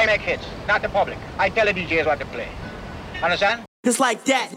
I make hits, not the public. I tell the DJs what to play. Understand? It's like that.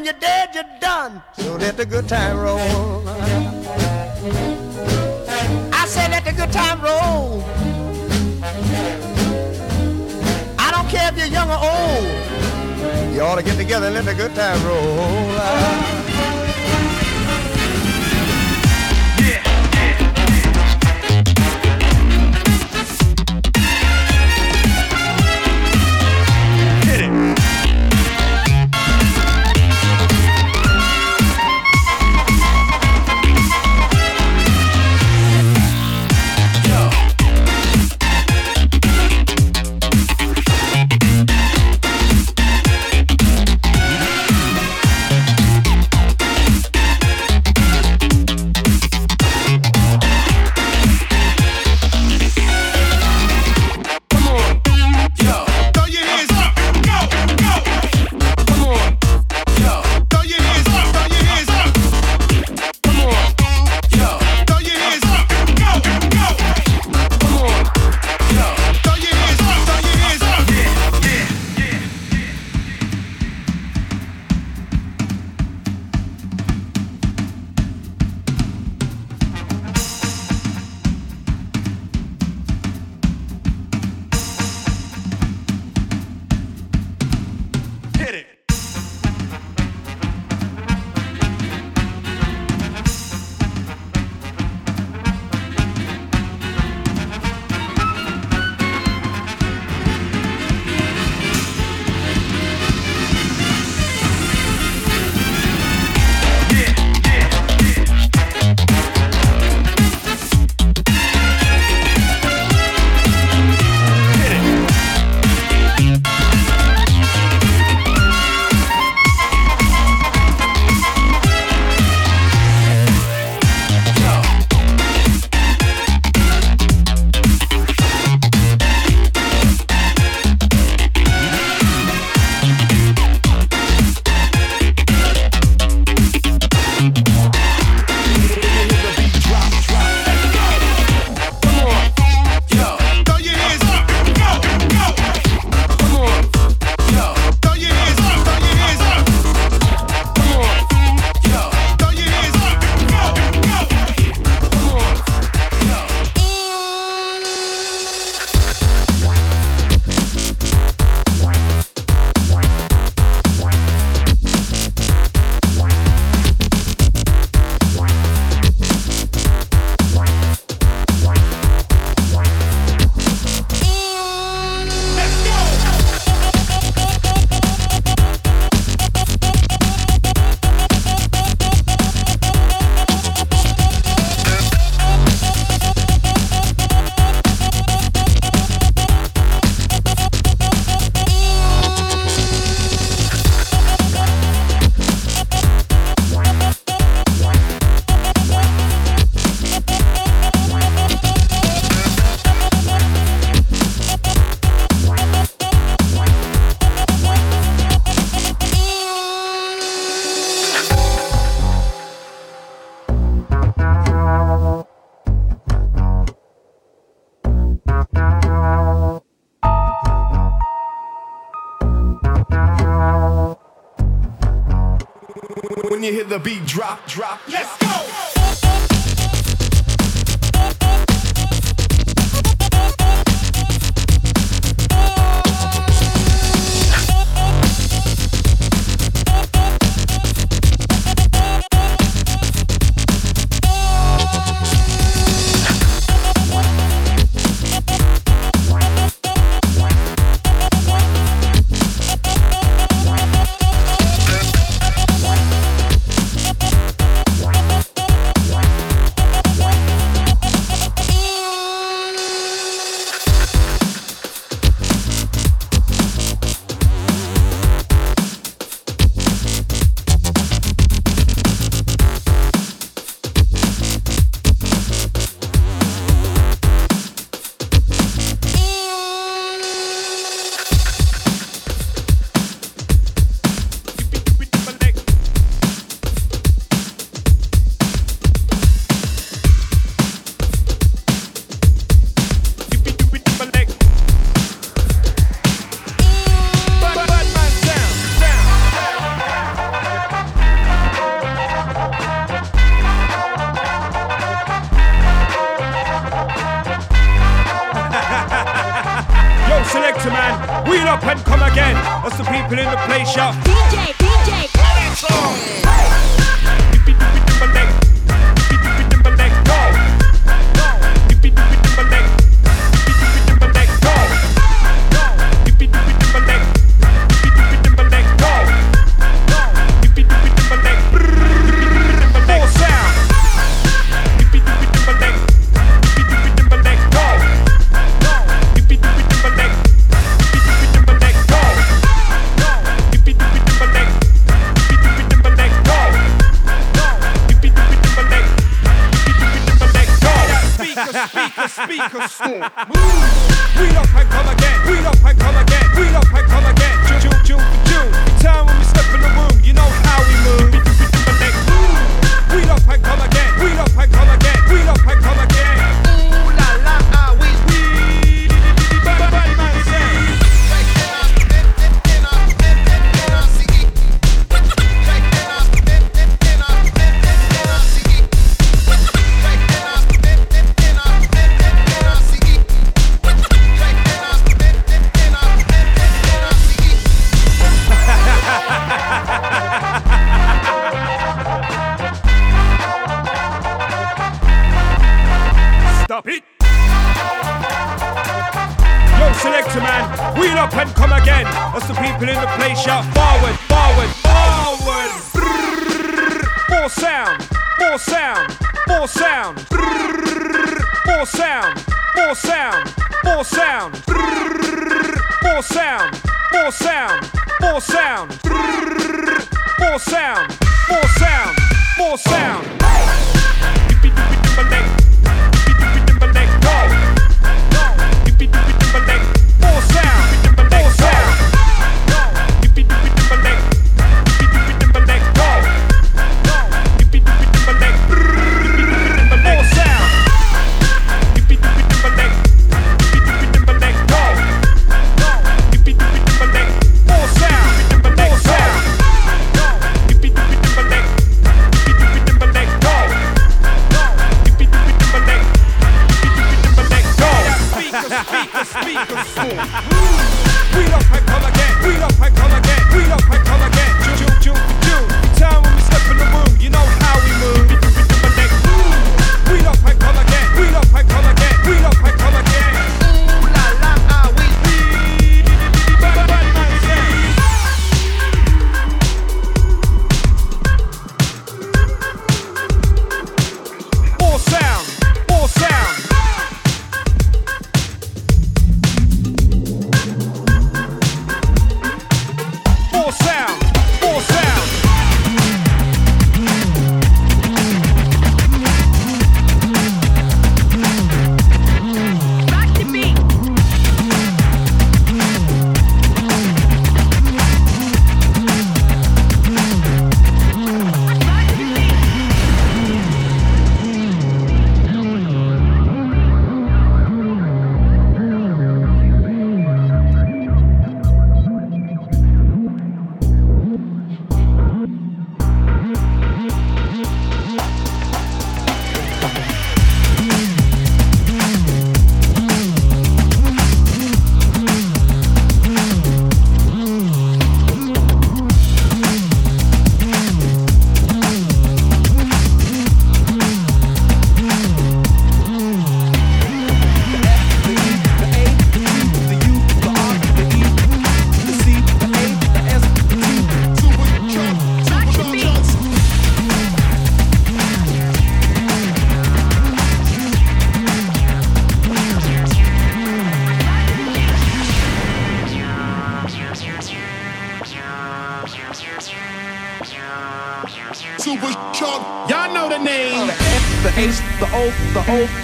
When you're dead, you're done. So let the good time roll. I say let the good time roll. I don't care if you're young or old. You ought to get together and let the good time roll. the beat drop, drop. Yes. Move. in the place, shout forward, forward, forward. More sound, more sound, more sound. More sound, more sound, more sound. More sound, more sound, more sound. More sound, more sound, more sound.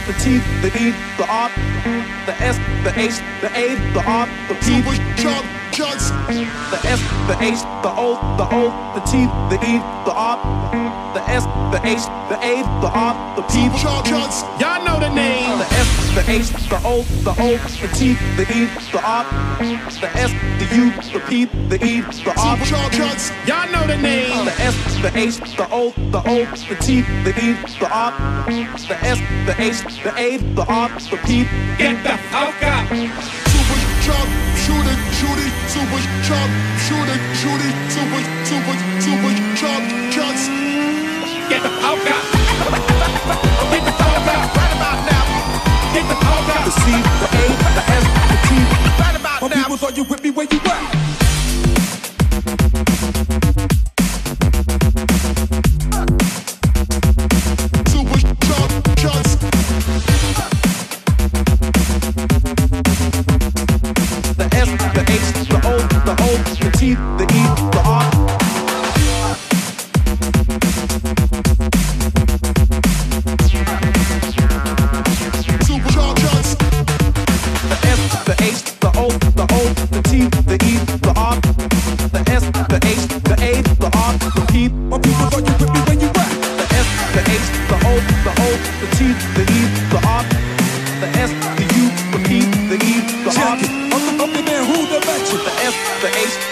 The T, the E, the R, the S, the H, the A, the R, the P, Super. Chunks. the S, the H, the O, the O, the T, the E, the R, the S, the H, the A, the R, the P, Y'all know the name. the S, the H, the O, the O, the T, the E, the R, the S, the U, the P, the E, the R, Y'all know the name. the S, the H, the O, the O, the T, the E, the R, the S, the H, the A, the R, the P, Get the fuck up. Super Chunk. Shoot it. Shoot it. Super Chunk. Shoot it. Shoot it. Super. Super. Super Chunk. Chunks. Get the fuck up. Get the fuck up. Right about now. Get the fuck the. C, the A, the S, the T. Right about now. people thought you with me where you at.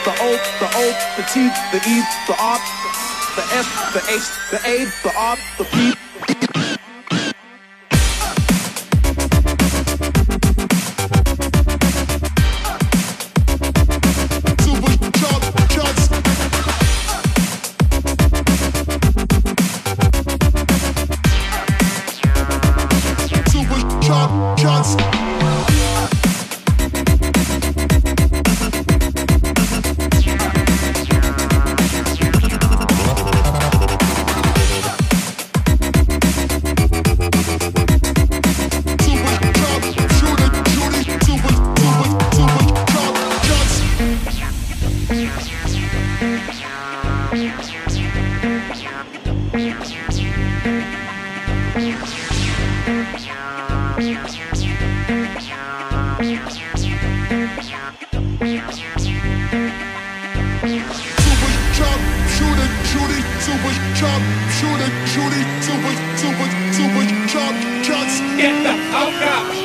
The O, the O, the T, the E, the R. The S, the H, the A, the R, the P. chunks. Get the fuck up.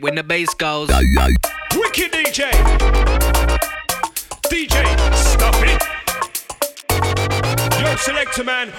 it when the bass goes. Wicked DJ! DJ, stop it! Yo, selector man.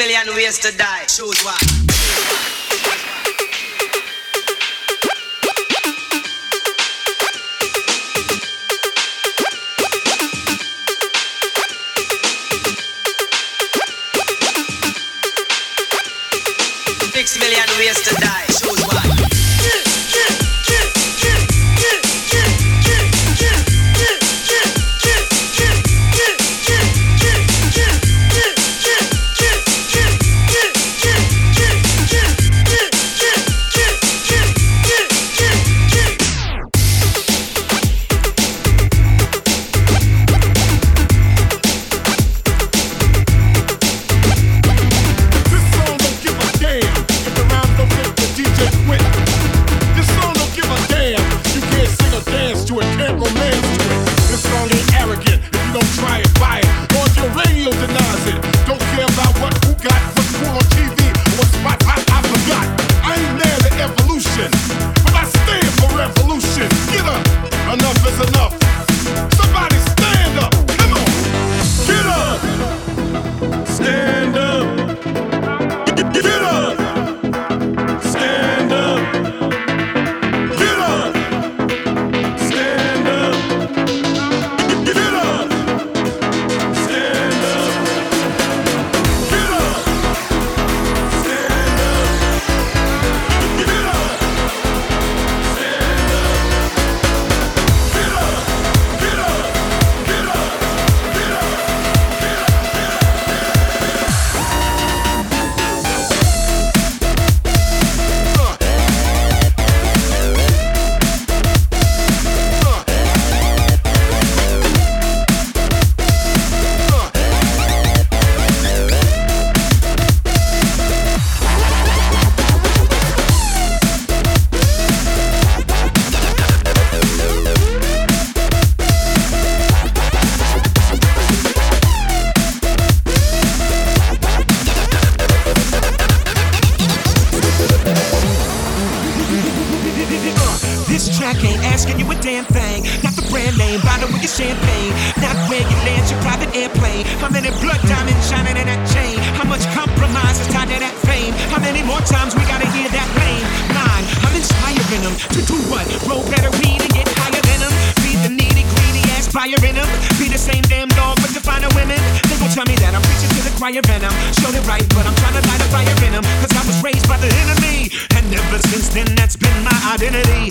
million ways to die. Choose one. champagne. Not where you land your private airplane. How many blood diamonds shining in that chain? How much compromise is tied to that fame? How many more times we gotta hear that name? Nine, I'm inspiring them to do what? Roll better weed and get higher than them. Be the needy, greedy ass buyer in them. Be the same damn dog with the finer women. They gon' tell me that I'm preaching to the choir venom. I'm it right, but I'm trying to light a fire in them. Cause I was raised by the enemy. And ever since then, that's been my identity.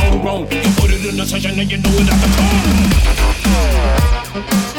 homegrown. You put it in the session and you know it at the time.